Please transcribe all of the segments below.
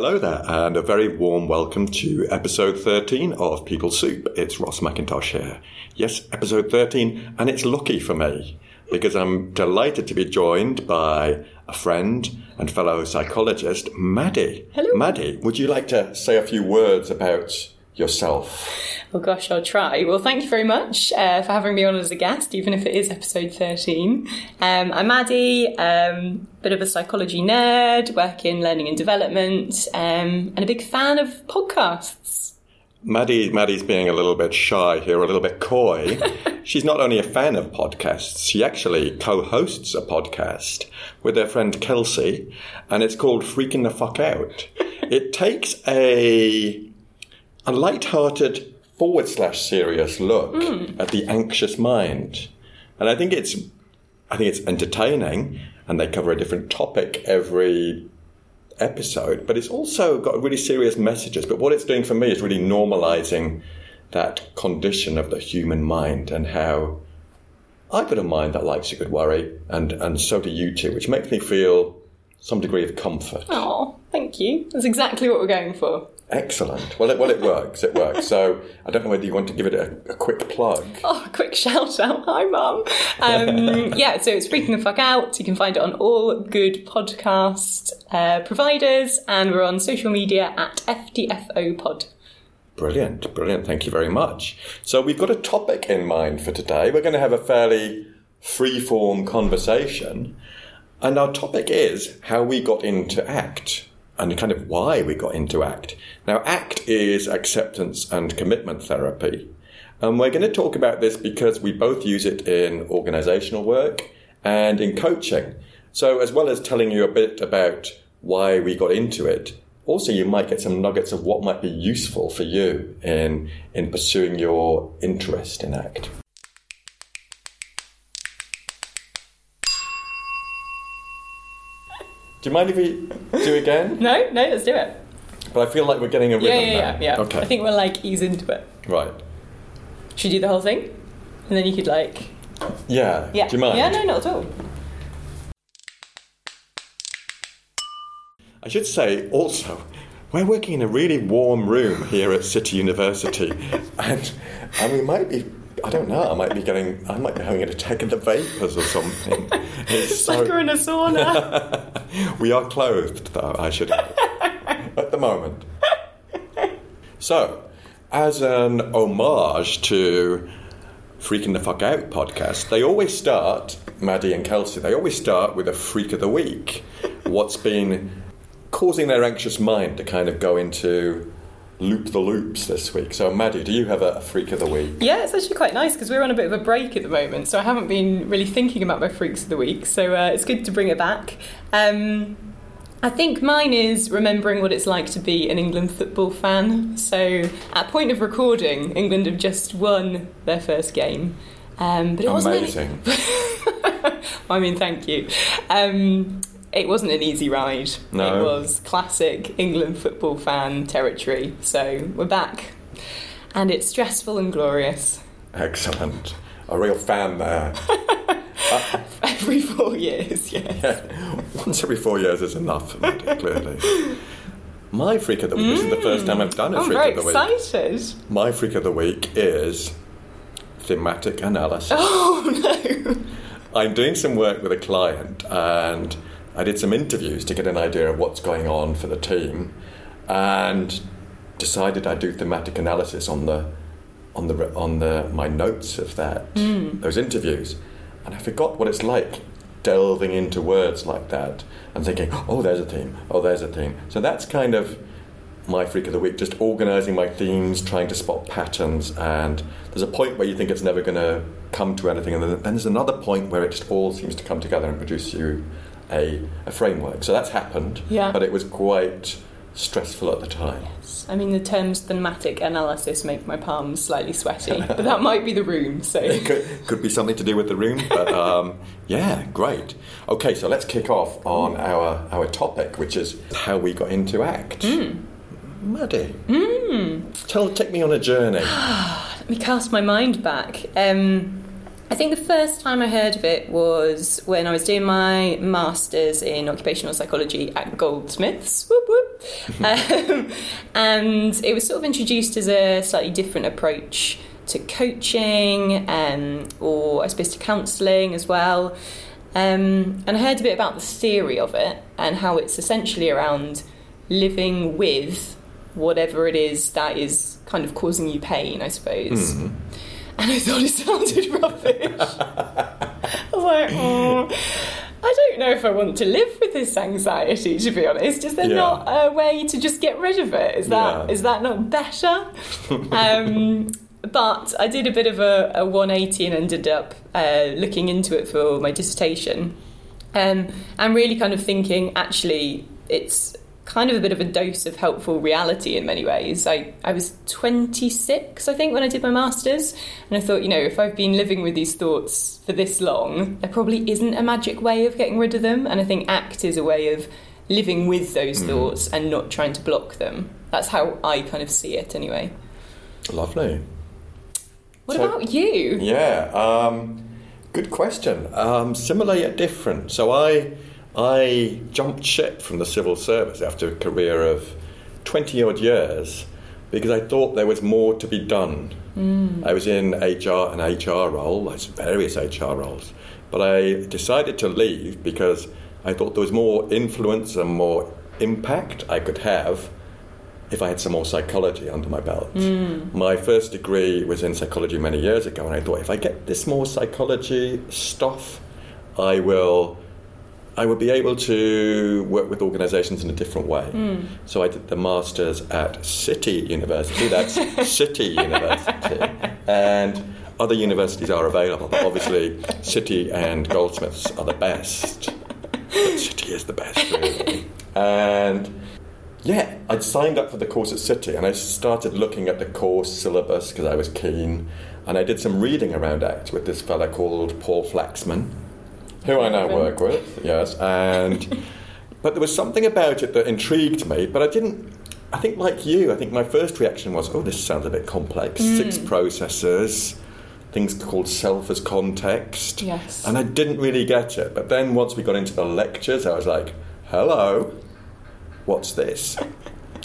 Hello there, and a very warm welcome to episode 13 of People Soup. It's Ross McIntosh here. Yes, episode 13, and it's lucky for me because I'm delighted to be joined by a friend and fellow psychologist, Maddie. Hello. Maddie, would you like to say a few words about yourself? Oh gosh, I'll try. Well, thank you very much uh, for having me on as a guest, even if it is episode 13. Um, I'm Maddie, um, bit of a psychology nerd, work in learning and development, um, and a big fan of podcasts. Maddie, Maddie's being a little bit shy here, a little bit coy. She's not only a fan of podcasts, she actually co-hosts a podcast with her friend Kelsey, and it's called Freaking the Fuck Out. It takes a a light-hearted forward slash serious look hmm. at the anxious mind, and I think it's I think it's entertaining, and they cover a different topic every episode, but it's also got really serious messages. But what it's doing for me is really normalizing that condition of the human mind and how I've got a mind that likes a good worry, and, and so do you too, which makes me feel some degree of comfort. Oh, thank you. That's exactly what we're going for. Excellent. Well, it, well, it works. It works. So I don't know whether you want to give it a, a quick plug. Oh, a quick shout out. Hi, Mum. Um, yeah, so it's Freaking the Fuck Out. You can find it on all good podcast uh, providers, and we're on social media at FTFO Pod. Brilliant, brilliant. Thank you very much. So we've got a topic in mind for today. We're going to have a fairly free-form conversation, and our topic is how we got into ACT and kind of why we got into ACT. Now, ACT is acceptance and commitment therapy, and we're going to talk about this because we both use it in organizational work and in coaching. So, as well as telling you a bit about why we got into it, also you might get some nuggets of what might be useful for you in in pursuing your interest in ACT. Do you mind if we do again? No, no, let's do it. But I feel like we're getting a rhythm Yeah, yeah, now. yeah, yeah. Okay. I think we'll like ease into it. right. Should we do the whole thing? And then you could like. Yeah. Yeah. Do you mind? Yeah, no, not at all. I should say also, we're working in a really warm room here at City University, and and we might be. I don't know. I might be getting. I might be having an attack of the vapors or something. It's so- Like we're in a sauna. we are clothed, though, I should at the moment. So, as an homage to Freaking the Fuck Out podcast, they always start, Maddie and Kelsey, they always start with a freak of the week. What's been causing their anxious mind to kind of go into loop the loops this week. So, Maddie, do you have a, freak of the week? yeah, it's actually quite nice because we're on a bit of a break at the moment, so I haven't been really thinking about my freaks of the week. So uh, it's good to bring it back. Um, I think mine is remembering what it's like to be an England football fan. So at point of recording, England have just won their first game. Um, but it wasn't any- Amazing. I mean, thank you. Um, it wasn't an easy ride. No. It was classic England football fan territory. So we're back. And it's stressful and glorious. Excellent. A real fan there. Every four years, yes. Once every four years is enough clearly. My freak of the week, this is the first time I've done a I'm freak very of the week. excited. My freak of the week is thematic analysis. Oh no. I'm doing some work with a client and I did some interviews to get an idea of what's going on for the team and decided I'd do thematic analysis on the on the on the my notes of that mm. those interviews. And I forgot what it's like delving into words like that and thinking oh there's a theme. Oh there's a theme. So that's kind of my freak of the week, just organising my themes, trying to spot patterns, and there's a point where you think it's never going to come to anything, and then, then there's another point where it just all seems to come together and produce you a, a framework. So that's happened, Yeah. but it was quite stressful at the time. Yes. I mean, the terms thematic analysis make my palms slightly sweaty, but that might be the room. So It could, could be something to do with the room, but um, yeah, great. Okay, so let's kick off on our, our topic, which is how we got into ACT. Maddie, tell, take me on a journey. let me cast my mind back. Um, I think the first time I heard of it was when I was doing my master's in occupational psychology at Goldsmiths. Whoop, whoop. um, and it was sort of introduced as a slightly different approach to coaching um, or I suppose to counselling as well. Um, and I heard a bit about the theory of it and how it's essentially around living with whatever it is that is kind of causing you pain, I suppose. Mm. And I thought it sounded rubbish. I was like, oh, I don't know if I want to live with this anxiety, to be honest. Is there Yeah. not a way to just get rid of it? Is that Yeah. is that not better? um, but I did a bit of a, a 180 and ended up uh, looking into it for my dissertation. Um, and really kind of thinking, actually, it's kind of a bit of a dose of helpful reality in many ways. I, I was 26, I think, when I did my master's, and I thought, you know, if I've been living with these thoughts for this long, there probably isn't a magic way of getting rid of them. And I think ACT is a way of living with those thoughts and not trying to block them. That's how I kind of see it, anyway. Lovely. What So- about you? Yeah, um, good question. Um, similar yet different. So I, I jumped ship from the civil service after a career of 20 odd years because I thought there was more to be done. Mm. I was in HR, an HR role, like various HR roles, but I decided to leave because I thought there was more influence and more impact I could have if I had some more psychology under my belt. Mm. My first degree was in psychology many years ago, and I thought if I get this more psychology stuff, I will. I would be able to work with organisations in a different way. Hmm. So I did the masters at City University. That's City University, and other universities are available. But obviously, City and Goldsmiths are the best. But City is the best, really. And yeah, I'd signed up for the course at City and I started looking at the course syllabus because I was keen. And I did some reading around ACT with this fella called Paul Flaxman, who I now work with, yes. And but there was something about it that intrigued me, but I didn't. I think, like you, I think my first reaction was, "Oh, this sounds a bit complex. Hmm. Six processes, things called self as context." Yes. And I didn't really get it. But then once we got into the lectures, I was like, "Hello, what's this?"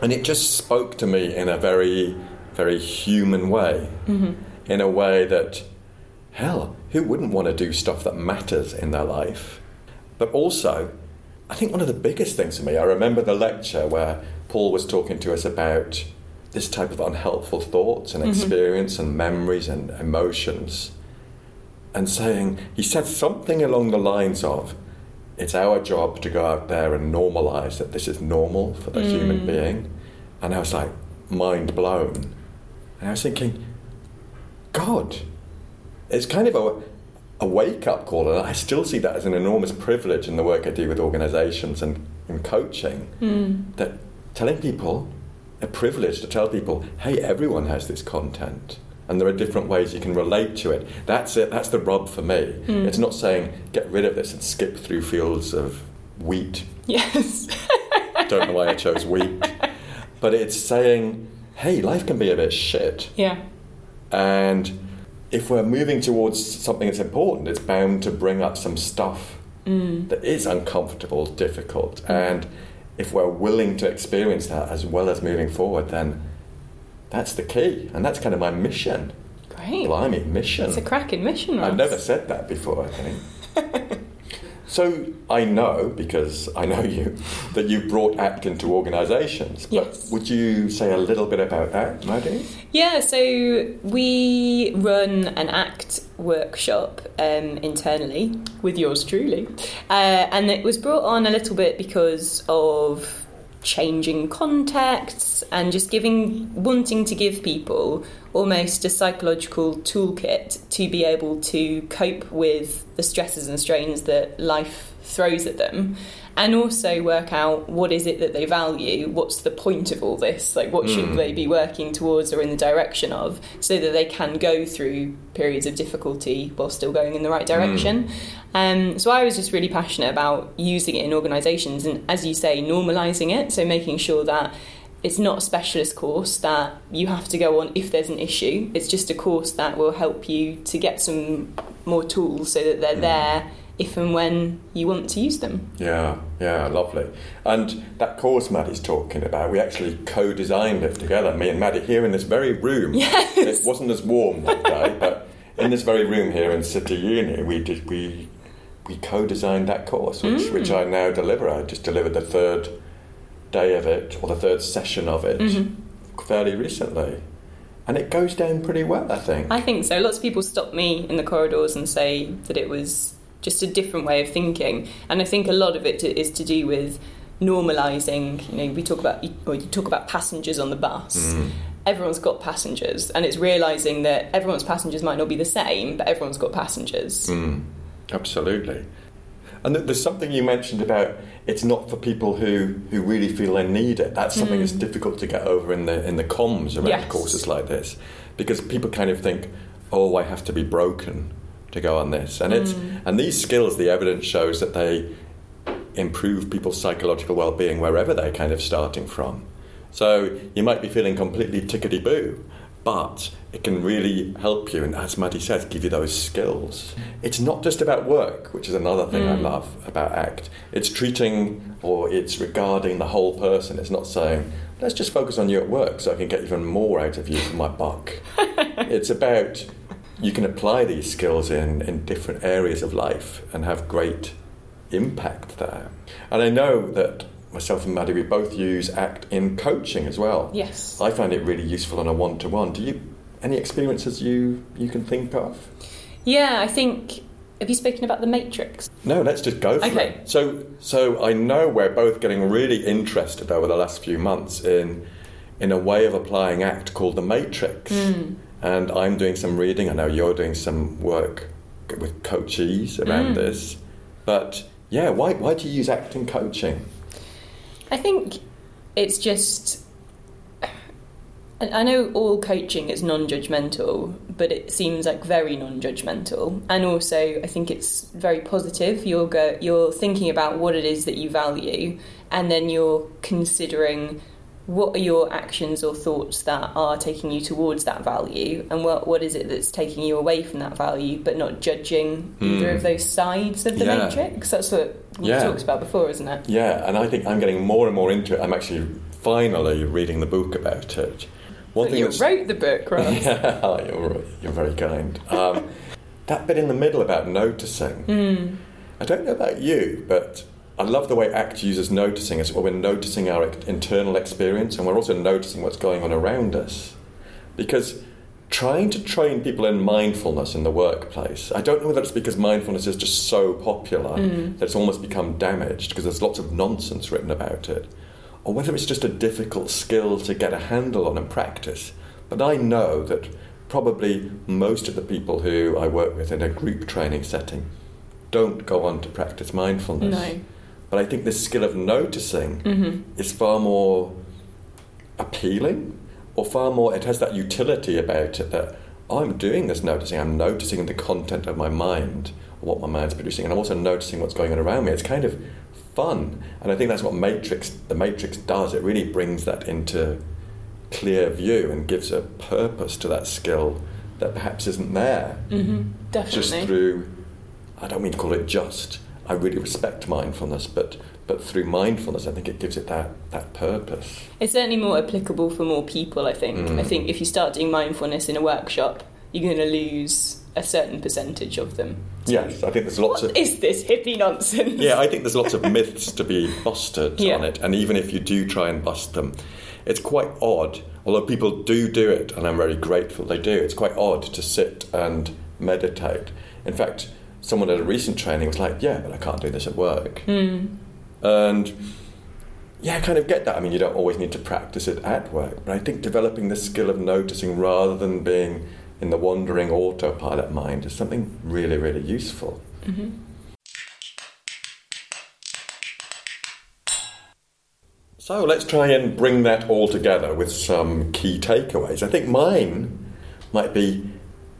And it just spoke to me in a very, very human way, mm-hmm. in a way that, hell, who wouldn't want to do stuff that matters in their life? But also, I think one of the biggest things for me, I remember the lecture where Paul was talking to us about this type of unhelpful thoughts and mm-hmm. experience and memories and emotions, and saying, he said something along the lines of, it's our job to go out there and normalize that this is normal for the human mm. being. And I was like, mind blown. And I was thinking, God, it's kind of a, a wake up call, and I still see that as an enormous privilege in the work I do with organizations and in coaching. Hmm. That telling people, a privilege to tell people, hey, everyone has this content. And there are different ways you can relate to it. That's it. That's the rub for me. Hmm. It's not saying get rid of this and skip through fields of wheat. Yes. Don't know why I chose wheat. But it's saying, hey, life can be a bit shit. yeah. And if we're moving towards something that's important, it's bound to bring up some stuff mm. that is uncomfortable, difficult. And if we're willing to experience that as well as moving forward, then that's the key. And that's kind of my mission. Great. Blimey, mission. It's a cracking mission, Ross. I've never said that before, I think. so I know, because I know you, that you've brought ACT into organisations. But Yes. would you say a little bit about that, Maddie? Yeah, so we run an ACT workshop um, internally with yours truly. Uh, and it was brought on a little bit because of changing contexts and just giving, wanting to give people almost a psychological toolkit to be able to cope with the stresses and strains that life throws at them and also work out what is it that they value what's the point of all this like what should they be working towards or in the direction of so that they can go through periods of difficulty while still going in the right direction um, so i was just really passionate about using it in organisations and as you say normalising it so making sure that it's not a specialist course that you have to go on if there's an issue. It's just a course that will help you to get some more tools so that they're Mm. there if and when you want to use them. Yeah, yeah, lovely. And that course Maddie's talking about, we actually co-designed it together. Me and Maddie here in this very room. Yes. It wasn't as warm that day, but in this very room here in City Uni, we did we we co-designed that course, which Mm. which I now deliver. I just delivered the third day of it or the third session of it Mhm. fairly recently, and it goes down pretty well, I think. I think so. Lots of people stop me in the corridors and say that it was just a different way of thinking, and I think a lot of it to, is to do with normalising. You know, we talk about or you talk about passengers on the bus. Mm. Everyone's got passengers, and it's realising that everyone's passengers might not be the same, but everyone's got passengers. Mm, absolutely. And th- there's something you mentioned about it's not for people who, who really feel they need it. That's something that's difficult to get over in the in the comms around Yes. courses like this, because people kind of think, oh, I have to be broken to go on this, and it's mm. and these skills, the evidence shows that they improve people's psychological well-being wherever they're kind of starting from. So you might be feeling completely tickety boo, but it can really help you, and as Maddie says, give you those skills. It's not just about work, which is another thing I mm. love about ACT. It's treating or it's regarding the whole person. It's not saying, let's just focus on you at work so I can get even more out of you for my buck. it's about you can apply these skills in, in different areas of life and have great impact there. And I know that myself and Maddie, we both use ACT in coaching as well. Yes. I find it really useful on a one to one. Do you any experiences you you can think of? Yeah, I think. Have you spoken about the Matrix? No, let's just go for Okay. it. So so I know we're both getting really interested over the last few months in in a way of applying ACT called the Matrix. Hmm. And I'm doing some reading. I know you're doing some work with coachees around hmm. this. But yeah, why why do you use ACT in coaching? I think it's just. I I know all coaching is non judgmental, but it seems like very non judgmental. And also, I think it's very positive. You're, go, you're thinking about what it is that you value, and then you're considering what are your actions or thoughts that are taking you towards that value, and what, what is it that's taking you away from that value, but not judging either Hmm. of those sides of the Yeah. matrix. That's what we Yeah. talked about before, isn't it? Yeah, and I think I'm getting more and more into it. I'm actually finally reading the book about it. One But you wrote the book, right Yeah, you're, you're very kind. Um, that bit in the middle about noticing. Hmm. I don't know about you, but I love the way ACT uses noticing as well. We're noticing our internal experience and we're also noticing what's going on around us. Because trying to train people in mindfulness in the workplace, I don't know whether it's because mindfulness is just so popular mm. that it's almost become damaged because there's lots of nonsense written about it, or whether it's just a difficult skill to get a handle on and practice. But I know that probably most of the people who I work with in a group training setting don't go on to practice mindfulness. No. But I think this skill of noticing Mm-hmm. is far more appealing, or far more, it has that utility about it that oh, I'm doing this noticing, I'm noticing the content of my mind, what my mind's producing, and I'm also noticing what's going on around me. It's kind of fun, and I think that's what Matrix, the Matrix does. It really brings that into clear view and gives a purpose to that skill that perhaps isn't there Mm-hmm. Definitely. just through I don't mean to call it just I really respect mindfulness but but through mindfulness I think it gives it that that purpose It's certainly more applicable for more people, I think. Mm. I think if you start doing mindfulness in a workshop, you're going to lose a certain percentage of them. yes I think there's lots What of is this hippie nonsense? yeah I think there's lots of myths to be busted Yeah. on it and even if you do try and bust them it's quite odd although people do do it and I'm very grateful they do it's quite odd to sit and meditate in fact someone at a recent training was like yeah but I can't do this at work Mm. And yeah, I kind of get that. I mean, you don't always need to practice it at work, but I think developing the skill of noticing rather than being in the wandering autopilot mind is something really, really useful. Mm-hmm. So let's try and bring that all together with some key takeaways. I think mine might be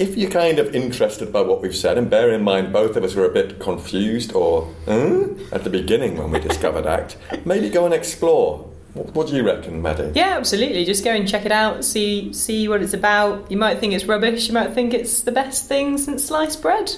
if you're kind of interested by what we've said, and bear in mind both of us were a bit confused or at the beginning when we discovered ACT, maybe go and explore What, what do you reckon, Maddie? Yeah, absolutely. Just go and check it out. See see what it's about. You might think it's rubbish. You might think it's the best thing since sliced bread.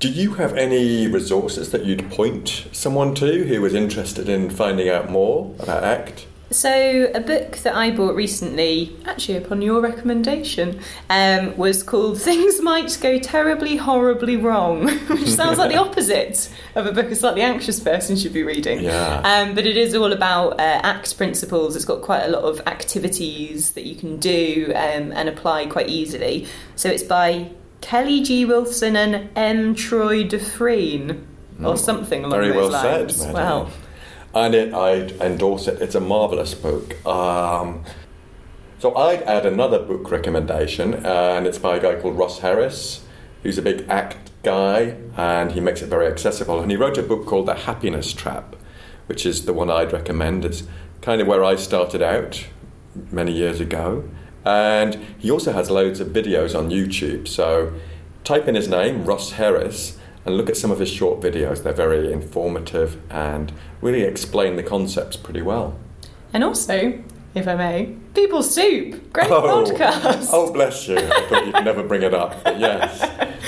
Do you have any resources that you'd point someone to who was interested in finding out more about ACT? So, a book that I bought recently, actually upon your recommendation, um, was called Things Might Go Terribly, Horribly Wrong, which sounds like the opposite of a book a slightly anxious person should be reading. Yeah. Um, but it is all about uh, ACT principles. It's got quite a lot of activities that you can do um, and apply quite easily. So, it's by Kelly G. Wilson and M. Troy DuFrene, or something along. Very those well said, lines. Maddie. Wow. And it, I'd endorse it. It's a marvellous book. Um, so I'd add another book recommendation, and it's by a guy called Russ Harris, who's a big ACT guy, and he makes it very accessible. And he wrote a book called The Happiness Trap, which is the one I'd recommend. It's kind of where I started out many years ago. And he also has loads of videos on YouTube. So type in his name, Russ Harris, and look at some of his short videos. They're very informative and really explain the concepts pretty well. And also, if I may, People Soup, great Oh. podcast. Oh, bless you. I thought you'd never bring it up. But yes.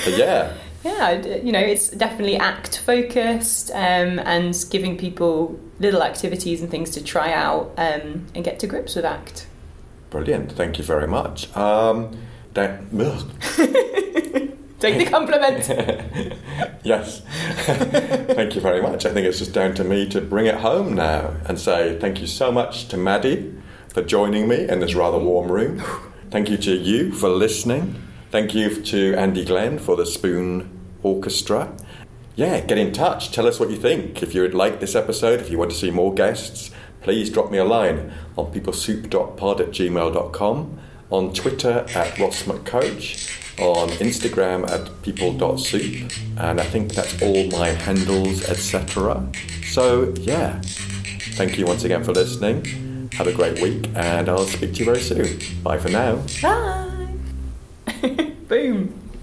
But yeah. Yeah, you know, it's definitely act focused um, and giving people little activities and things to try out um, and get to grips with act. Brilliant. Thank you very much. Um, that. Take the compliment. yes. thank you very much. I think it's just down to me to bring it home now and say thank you so much to Maddie for joining me in this rather warm room. Thank you to you for listening. Thank you to Andy Glenn for the Spoon Orchestra. Yeah, get in touch. Tell us what you think. If you would like this episode, if you want to see more guests, please drop me a line on peoplesoup.pod at gmail.com, on Twitter at Ross McCoach, on Instagram at people.soup, and I think that's all my handles, etc. So, yeah, thank you once again for listening. Have a great week, and I'll speak to you very soon. Bye for now. Bye. Boom.